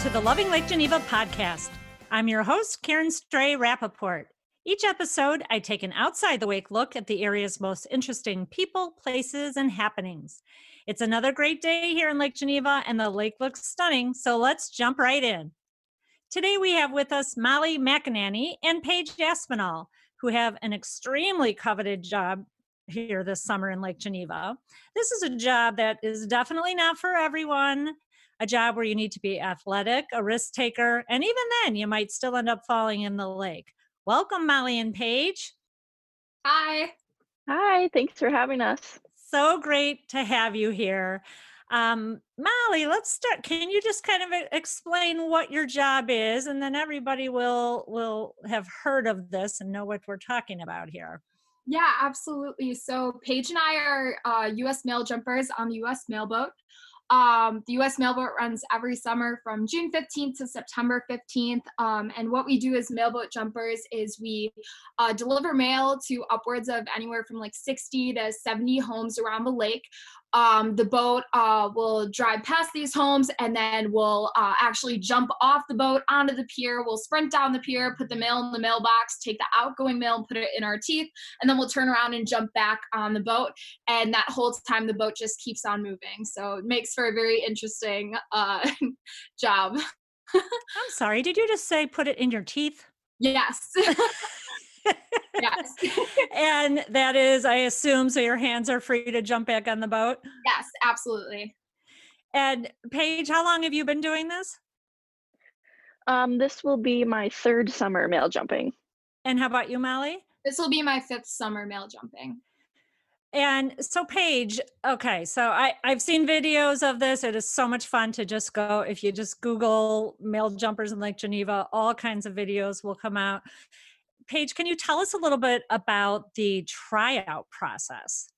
to the Loving Lake Geneva podcast. I'm your host, Karen Stray Rappaport. Each episode, I take an outside the wake look at the area's most interesting people, places, and happenings. It's another great day here in Lake Geneva, and the lake looks stunning, so let's jump right in. Today, we have with us Molly McInerney and Paige Aspinall, who have an extremely coveted job here this summer in Lake Geneva. This is a job that is definitely not for everyone, a job where you need to be athletic, a risk taker, and even then you might still end up falling in the lake. Welcome, Molly and Paige. Hi. Hi, thanks for having us. So great to have you here. Um, Molly, let's start. Can you just kind of explain what your job is, and then everybody will will have heard of this and know what we're talking about here. Yeah, absolutely. So Paige and I are uh, U.S. mail jumpers on the U.S. mailboat. Um, the U.S. mailboat runs every summer from June 15th to September 15th. Um, and what we do as mailboat jumpers is we uh, deliver mail to upwards of anywhere from like 60 to 70 homes around the lake um, the boat uh, will drive past these homes and then we'll uh, actually jump off the boat onto the pier. We'll sprint down the pier, put the mail in the mailbox, take the outgoing mail and put it in our teeth, and then we'll turn around and jump back on the boat. And that whole time, the boat just keeps on moving. So it makes for a very interesting uh, job. I'm sorry, did you just say put it in your teeth? Yes. yes. and that is, I assume, so your hands are free to jump back on the boat? Yes, absolutely. And Paige, how long have you been doing this? Um, this will be my third summer mail jumping. And how about you, Molly? This will be my fifth summer mail jumping. And so, Paige, okay, so I, I've seen videos of this. It is so much fun to just go, if you just Google mail jumpers in Lake Geneva, all kinds of videos will come out. Paige, can you tell us a little bit about the tryout process?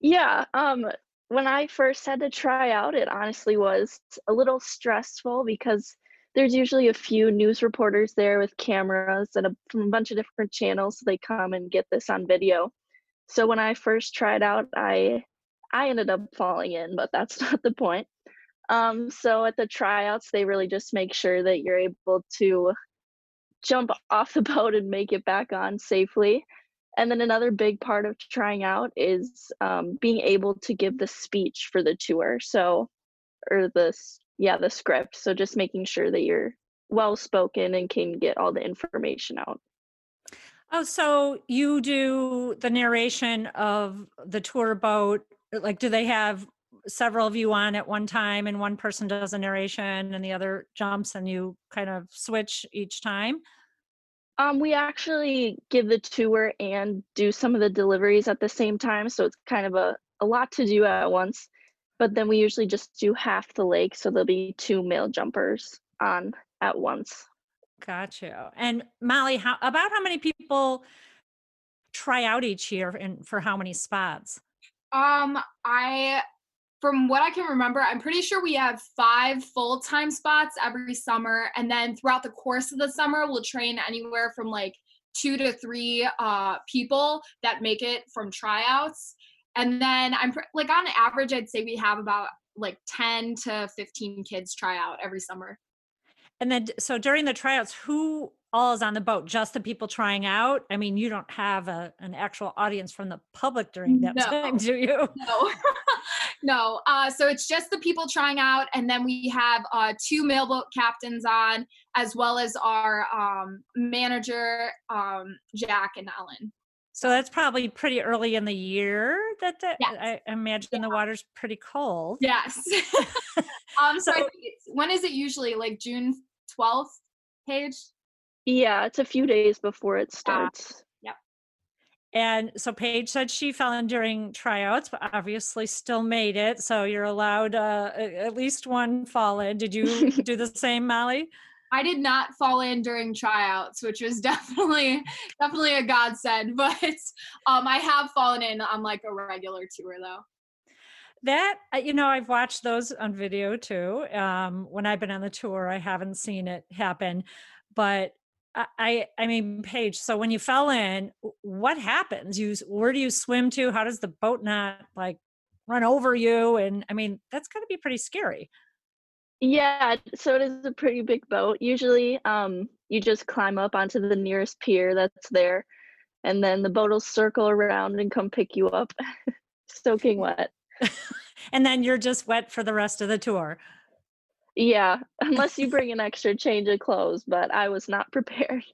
Yeah, um, when I first had to try out, it honestly was a little stressful because there's usually a few news reporters there with cameras and a, from a bunch of different channels. So they come and get this on video. So when I first tried out, I I ended up falling in, but that's not the point. Um, so at the tryouts, they really just make sure that you're able to jump off the boat and make it back on safely. And then another big part of trying out is um, being able to give the speech for the tour. So, or the yeah, the script. So just making sure that you're well spoken and can get all the information out. Oh, so you do the narration of the tour boat. Like, do they have several of you on at one time and one person does a narration and the other jumps and you kind of switch each time? Um, we actually give the tour and do some of the deliveries at the same time. So it's kind of a, a lot to do at once. But then we usually just do half the lake. So there'll be two mail jumpers on at once. Got you. And Molly, how about how many people try out each year and for how many spots? Um, I from what I can remember, I'm pretty sure we have five full time spots every summer. And then throughout the course of the summer, we'll train anywhere from like two to three uh, people that make it from tryouts. And then I'm pr- like on average, I'd say we have about like 10 to 15 kids try out every summer. And then, so during the tryouts, who all is on the boat? Just the people trying out? I mean, you don't have a, an actual audience from the public during that no. time, do you? No. no. Uh, so it's just the people trying out, and then we have uh, two mailboat captains on, as well as our um, manager, um, Jack and Ellen. So that's probably pretty early in the year that the, yes. I imagine yeah. the water's pretty cold. Yes. um, so, so when is it usually? Like June 12th, Paige? Yeah, it's a few days before it starts. Uh, yep. And so Paige said she fell in during tryouts, but obviously still made it. So you're allowed uh, at least one fall in. Did you do the same, Molly? I did not fall in during tryouts, which was definitely definitely a godsend. But um, I have fallen in on like a regular tour though. That uh, you know, I've watched those on video too. Um, when I've been on the tour, I haven't seen it happen, but I I mean, Paige. So when you fell in, what happens? You where do you swim to? How does the boat not like run over you? And I mean, that's got to be pretty scary. Yeah, so it is a pretty big boat. Usually, um, you just climb up onto the nearest pier that's there, and then the boat will circle around and come pick you up, soaking wet. and then you're just wet for the rest of the tour. Yeah, unless you bring an extra change of clothes, but I was not prepared.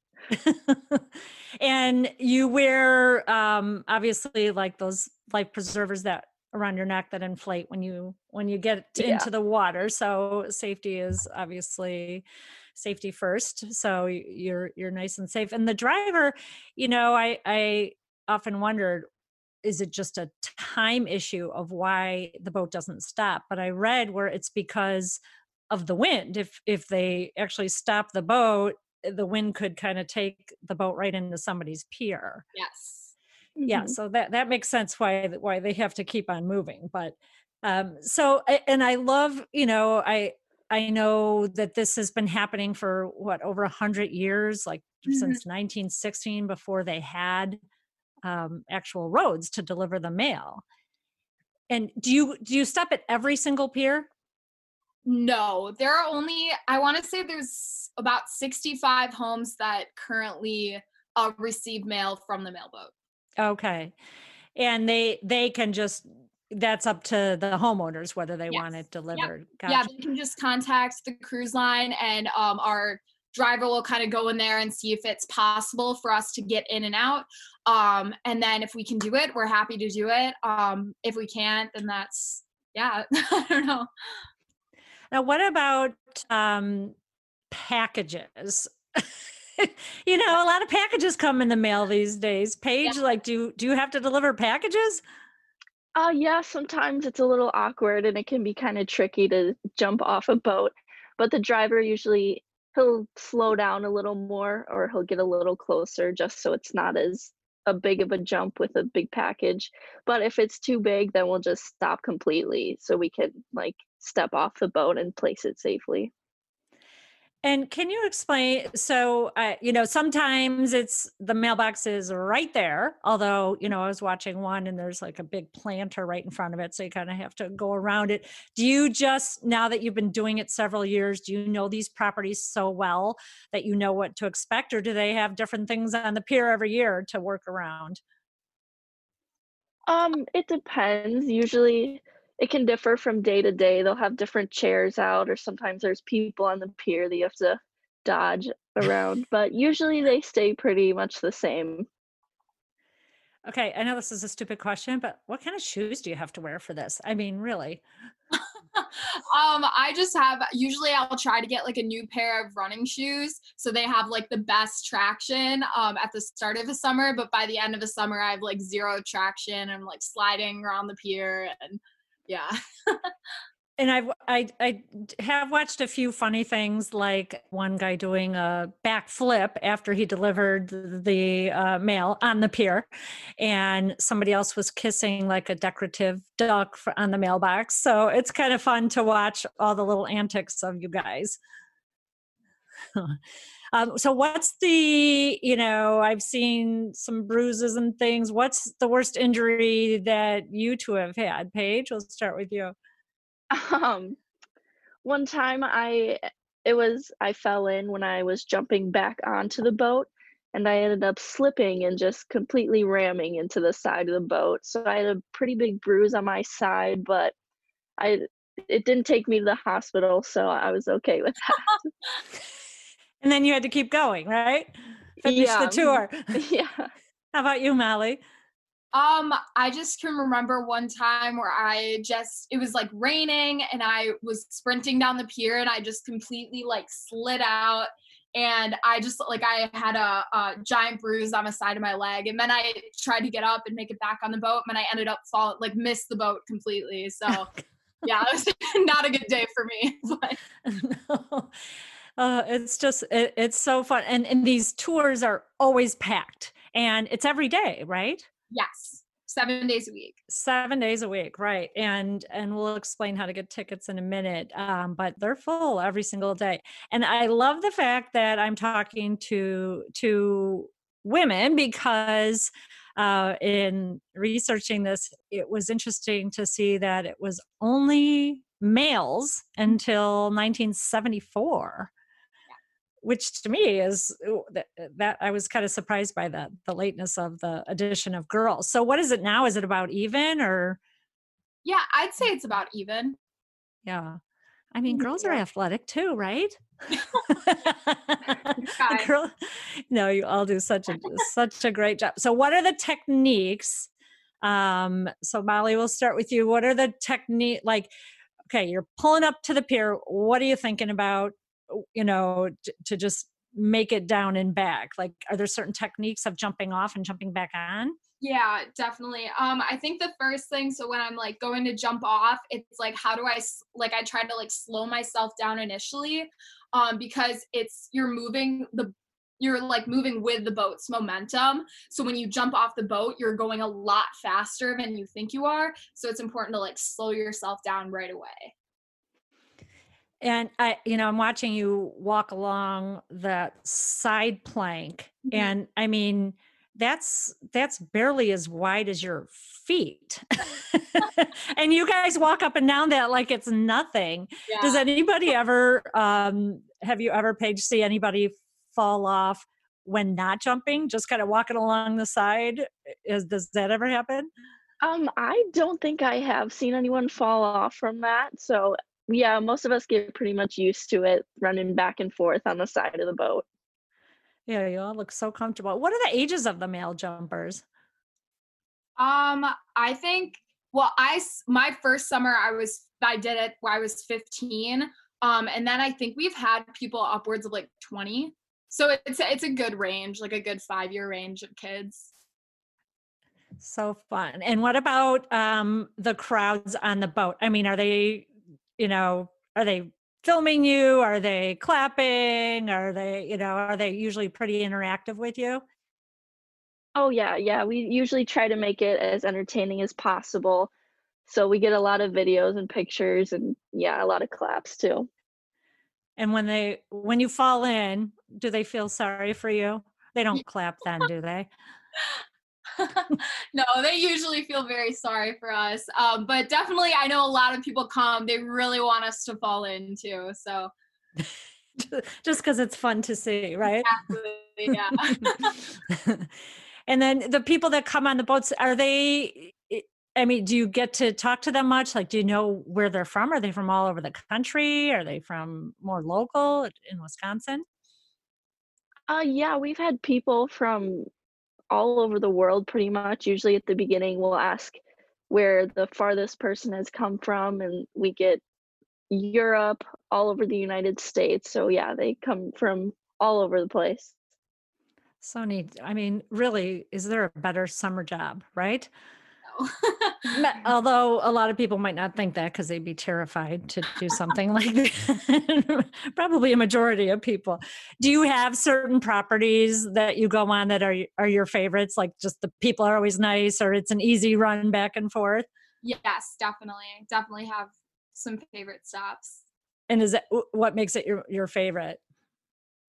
and you wear um obviously like those life preservers that around your neck that inflate when you when you get Yeah. into the water so safety is obviously safety first so you're you're nice and safe and the driver you know i i often wondered is it just a time issue of why the boat doesn't stop but i read where it's because of the wind if if they actually stop the boat the wind could kind of take the boat right into somebody's pier Yes. yeah Mhm. so that that makes sense why why they have to keep on moving but um so and i love you know i i know that this has been happening for what over a hundred years like Mhm. since 1916 before they had um actual roads to deliver the mail. And do you do you stop at every single pier? No, there are only, I want to say there's about 65 homes that currently uh, receive mail from the mailboat. okay. And they they can just that's up to the homeowners whether they want it delivered. Yeah, Gotcha. they can just contact the cruise line and um, our driver will kind of go in there and see if it's possible for us to get in and out. Um, and then if we can do it, we're happy to do it. Um, if we can't, then that's, yeah, I don't know. Now, what about um, packages? you know, a lot of packages come in the mail these days. Paige, like, do do you have to deliver packages? Uh, yeah, sometimes it's a little awkward and it can be kind of tricky to jump off a boat, but the driver usually he'll slow down a little more or he'll get a little closer just so it's not as a big of a jump with a big package. But if it's too big, then we'll just stop completely so we can like step off the boat and place it safely. And can you explain? So, uh, you know, sometimes it's the mailbox is right there. Although, you know, I was watching one and there's like a big planter right in front of it. So you kind of have to go around it. Do you just, now that you've been doing it several years, do you know these properties so well that you know what to expect? Or do they have different things on the pier every year to work around? Um, it depends. Usually it can differ from day to day. They'll have different chairs out, or sometimes there's people on the pier that you have to dodge around, but usually they stay pretty much the same. Okay, I know this is a stupid question, but what kind of shoes do you have to wear for this? I mean, really? um, I just have usually I'll try to get like a new pair of running shoes so they have like the best traction um at the start of the summer, but by the end of the summer I have like zero traction. I'm like sliding around the pier and yeah. And I've I I have watched a few funny things, like one guy doing a backflip after he delivered the uh, mail on the pier, and somebody else was kissing like a decorative duck for, on the mailbox. So it's kind of fun to watch all the little antics of you guys. um, so what's the you know I've seen some bruises and things. What's the worst injury that you two have had? Paige, we'll start with you. Um, one time I it was I fell in when I was jumping back onto the boat and I ended up slipping and just completely ramming into the side of the boat. So I had a pretty big bruise on my side, but I it didn't take me to the hospital, so I was okay with that. And then you had to keep going, right? Finish Yeah, the tour. yeah. How about you, Molly? Um, I just can remember one time where I just it was like raining and I was sprinting down the pier and I just completely like slid out and I just like I had a, a giant bruise on the side of my leg and then I tried to get up and make it back on the boat and I ended up falling like missed the boat completely. So yeah, it was not a good day for me. But no. Uh, it's just it, it's so fun, and and these tours are always packed, and it's every day, right? yes, seven days a week. seven days a week right and and we'll explain how to get tickets in a minute um, but they're full every single day and i love the fact that i'm talking to to women because uh, in researching this it was interesting to see that it was only males until 1974 which to me is that, that I was kind of surprised by that the lateness of the addition of girls. So what is it now? Is it about even or? Yeah, I'd say it's about even. Yeah. I mean, girls yeah. are athletic too, right? Girl, no, you all do such a such a great job. So, what are the techniques? Um, so, Molly, we'll start with you. What are the technique? Like, okay, you're pulling up to the pier. What are you thinking about? You know, to, to just make it down and back. Like, are there certain techniques of jumping off and jumping back on? Yeah, definitely. Um, I think the first thing, so when I'm like going to jump off, it's like, how do I, like, I try to like slow myself down initially, um, because it's, you're moving the, you're like moving with the boat's momentum. So when you jump off the boat, you're going a lot faster than you think you are. So it's important to like slow yourself down right away. And I, you know, I'm watching you walk along that side plank, mm-hmm. and I mean, that's that's barely as wide as your feet and you guys walk up and down that like it's nothing yeah. does anybody ever um have you ever Paige see anybody fall off when not jumping just kind of walking along the side is does that ever happen um i don't think i have seen anyone fall off from that so yeah most of us get pretty much used to it running back and forth on the side of the boat yeah, you all look so comfortable. What are the ages of the mail jumpers? Um, I think well, I my first summer I was I did it when I was 15. Um, and then I think we've had people upwards of like 20. So it's it's a good range, like a good five year range of kids. So fun. And what about um the crowds on the boat? I mean, are they, you know, are they filming you? Are they clapping? Are they, you know, are they usually pretty interactive with you? Oh yeah, yeah. We usually try to make it as entertaining as possible. So we get a lot of videos and pictures and yeah, a lot of claps too. And when they when you fall in, do they feel sorry for you? They don't clap then, do they? no, they usually feel very sorry for us. Um, but definitely, I know a lot of people come. They really want us to fall in too. So just because it's fun to see, right? Absolutely, yeah. and then the people that come on the boats, are they? I mean, do you get to talk to them much? Like, do you know where they're from? Are they from all over the country? Are they from more local in Wisconsin? Uh, yeah, we've had people from all over the world pretty much. Usually at the beginning, we'll ask where the farthest person has come from, and we get Europe, all over the United States. So, yeah, they come from all over the place. So neat. I mean, really, is there a better summer job, right? Although a lot of people might not think that because they'd be terrified to do something like that. Probably a majority of people. Do you have certain properties that you go on that are are your favorites? Like just the people are always nice, or it's an easy run back and forth. Yes, definitely, definitely have some favorite stops. And is it what makes it your your favorite?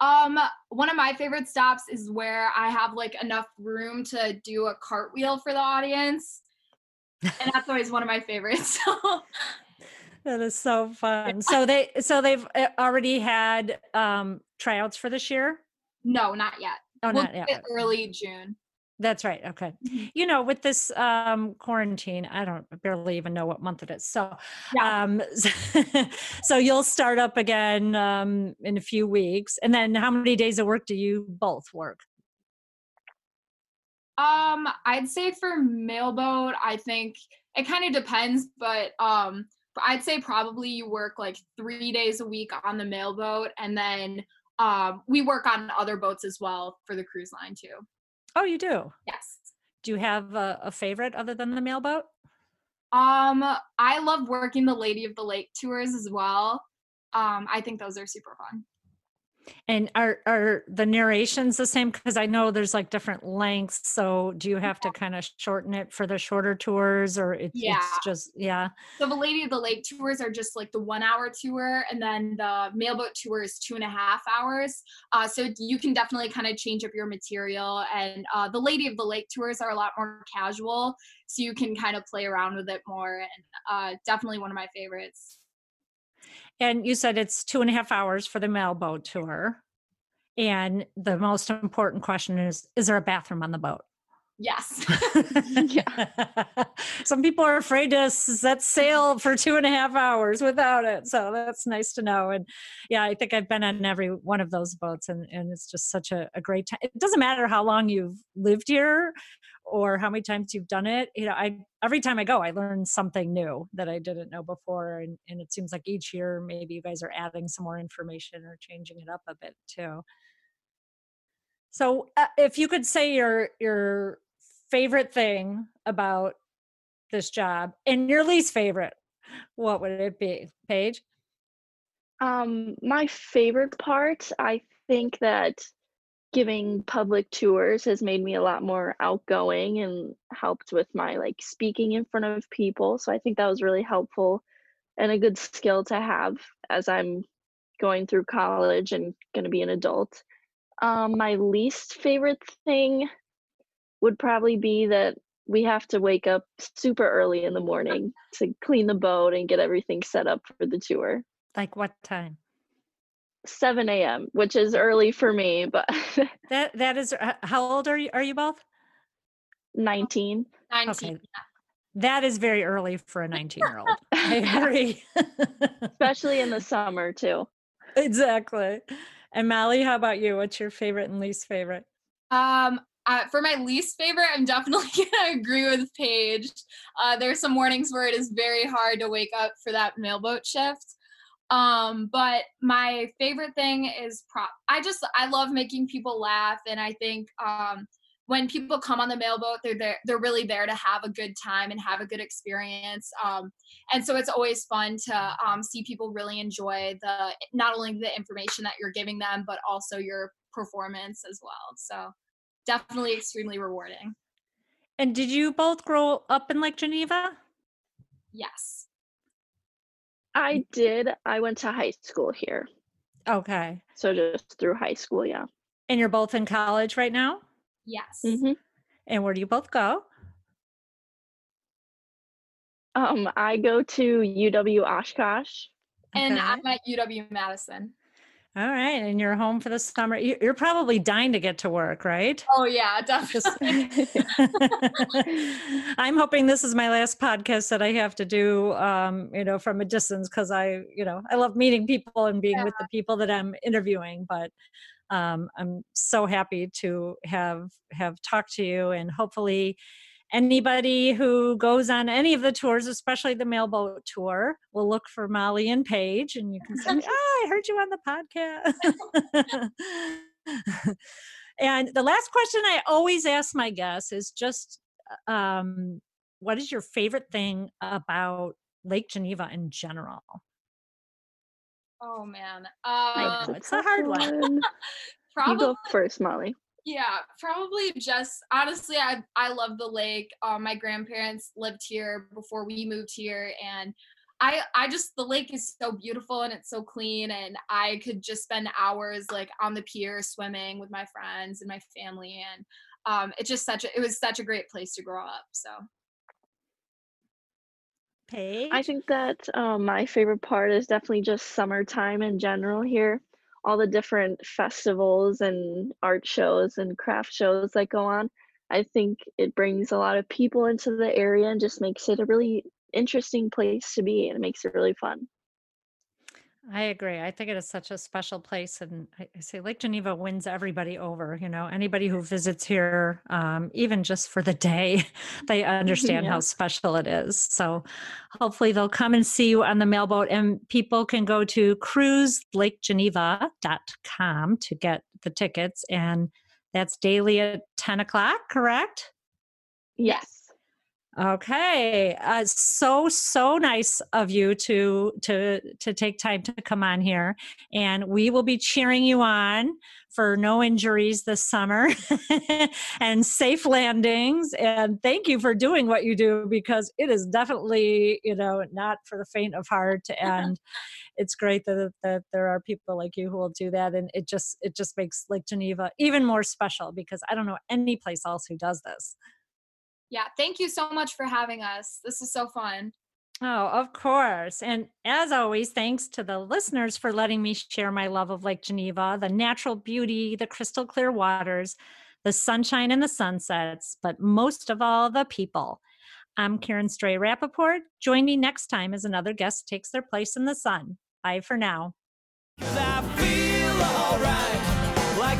Um, one of my favorite stops is where I have like enough room to do a cartwheel for the audience and that's always one of my favorites. that is so fun. So they so they've uh, already had um tryouts for this year? No, not yet. Oh, we'll not yet. Early June. That's right. Okay. Mm-hmm. You know, with this um quarantine, I don't barely even know what month it is. So yeah. um so you'll start up again um in a few weeks. And then how many days of work do you both work? Um, I'd say for mailboat, I think it kind of depends, but um, I'd say probably you work like three days a week on the mailboat, and then um, we work on other boats as well for the cruise line too. Oh, you do? Yes. Do you have a, a favorite other than the mailboat? Um, I love working the Lady of the Lake tours as well. Um, I think those are super fun. And are are the narrations the same? Because I know there's like different lengths. So do you have to kind of shorten it for the shorter tours, or it, yeah. it's just yeah? So the Lady of the Lake tours are just like the one hour tour, and then the mailboat tour is two and a half hours. Uh, so you can definitely kind of change up your material. And uh, the Lady of the Lake tours are a lot more casual, so you can kind of play around with it more. And uh, definitely one of my favorites. And you said it's two and a half hours for the mailboat tour. And the most important question is Is there a bathroom on the boat? Yes. Some people are afraid to set sail for two and a half hours without it. So that's nice to know. And yeah, I think I've been on every one of those boats and, and it's just such a, a great time. It doesn't matter how long you've lived here or how many times you've done it. You know, I every time I go, I learn something new that I didn't know before. And, and it seems like each year maybe you guys are adding some more information or changing it up a bit too. So, uh, if you could say your your favorite thing about this job and your least favorite, what would it be, Paige? Um, my favorite part, I think that giving public tours has made me a lot more outgoing and helped with my like speaking in front of people. So I think that was really helpful and a good skill to have as I'm going through college and going to be an adult. Um, my least favorite thing would probably be that we have to wake up super early in the morning to clean the boat and get everything set up for the tour. Like what time? 7 a.m., which is early for me, but that that is uh, how old are you are you both? 19. 19. Okay. That is very early for a 19 year old. I agree. Especially in the summer too. Exactly. And Molly, how about you? What's your favorite and least favorite? Um, uh, for my least favorite, I'm definitely gonna agree with Paige. Uh, there's some mornings where it is very hard to wake up for that mailboat shift. Um, but my favorite thing is prop. I just I love making people laugh, and I think um, when people come on the mailboat, they're there, they're really there to have a good time and have a good experience. Um, and so it's always fun to um, see people really enjoy the not only the information that you're giving them, but also your performance as well. So definitely extremely rewarding. And did you both grow up in Lake Geneva? Yes. I did. I went to high school here. Okay. So just through high school, yeah. And you're both in college right now? Yes. hmm And where do you both go? Um, I go to UW Oshkosh. And Okay. I'm at UW Madison. All right. And you're home for the summer. You- You're probably dying to get to work, right? Oh yeah, definitely. I'm hoping this is my last podcast that I have to do, um, you know, from a distance because I, you know, I love meeting people and being with the people that I'm interviewing. But um, I'm so happy to have have talked to you, and hopefully, anybody who goes on any of the tours, especially the mailboat tour, will look for Molly and Paige, and you can say, "Ah, I heard you on the podcast." and the last question I always ask my guests is just, um, what is your favorite thing about Lake Geneva in general? oh man. I Uh, it's a hard one. You go first, Molly. Yeah, probably just honestly, I I love the lake. Um, my grandparents lived here before we moved here, and I I just the lake is so beautiful and it's so clean, and I could just spend hours like on the pier swimming with my friends and my family, and um, it's just such a it was such a great place to grow up. So Paige? I think that um, my favorite part is definitely just summertime in general here. All the different festivals and art shows and craft shows that go on. I think it brings a lot of people into the area and just makes it a really interesting place to be and it makes it really fun. I agree. I think it is such a special place, and I, I say Lake Geneva wins everybody over. You know, anybody who visits here, um, even just for the day, they understand Yeah. how special it is. So, hopefully, they'll come and see you on the mailboat, and people can go to cruiselakegeneva.com to get the tickets, and that's daily at ten o'clock. Correct? Yes. Okay, uh, so so nice of you to to to take time to come on here, and we will be cheering you on for no injuries this summer and safe landings. And thank you for doing what you do because it is definitely you know not for the faint of heart. And it's great that that there are people like you who will do that, and it just it just makes Lake Geneva even more special because I don't know any place else who does this. Yeah, thank you so much for having us. This is so fun. Oh, of course. And as always, thanks to the listeners for letting me share my love of Lake Geneva, the natural beauty, the crystal clear waters, the sunshine and the sunsets, but most of all, the people. I'm Karen Stray Rappaport. Join me next time as another guest takes their place in the sun. Bye for now. like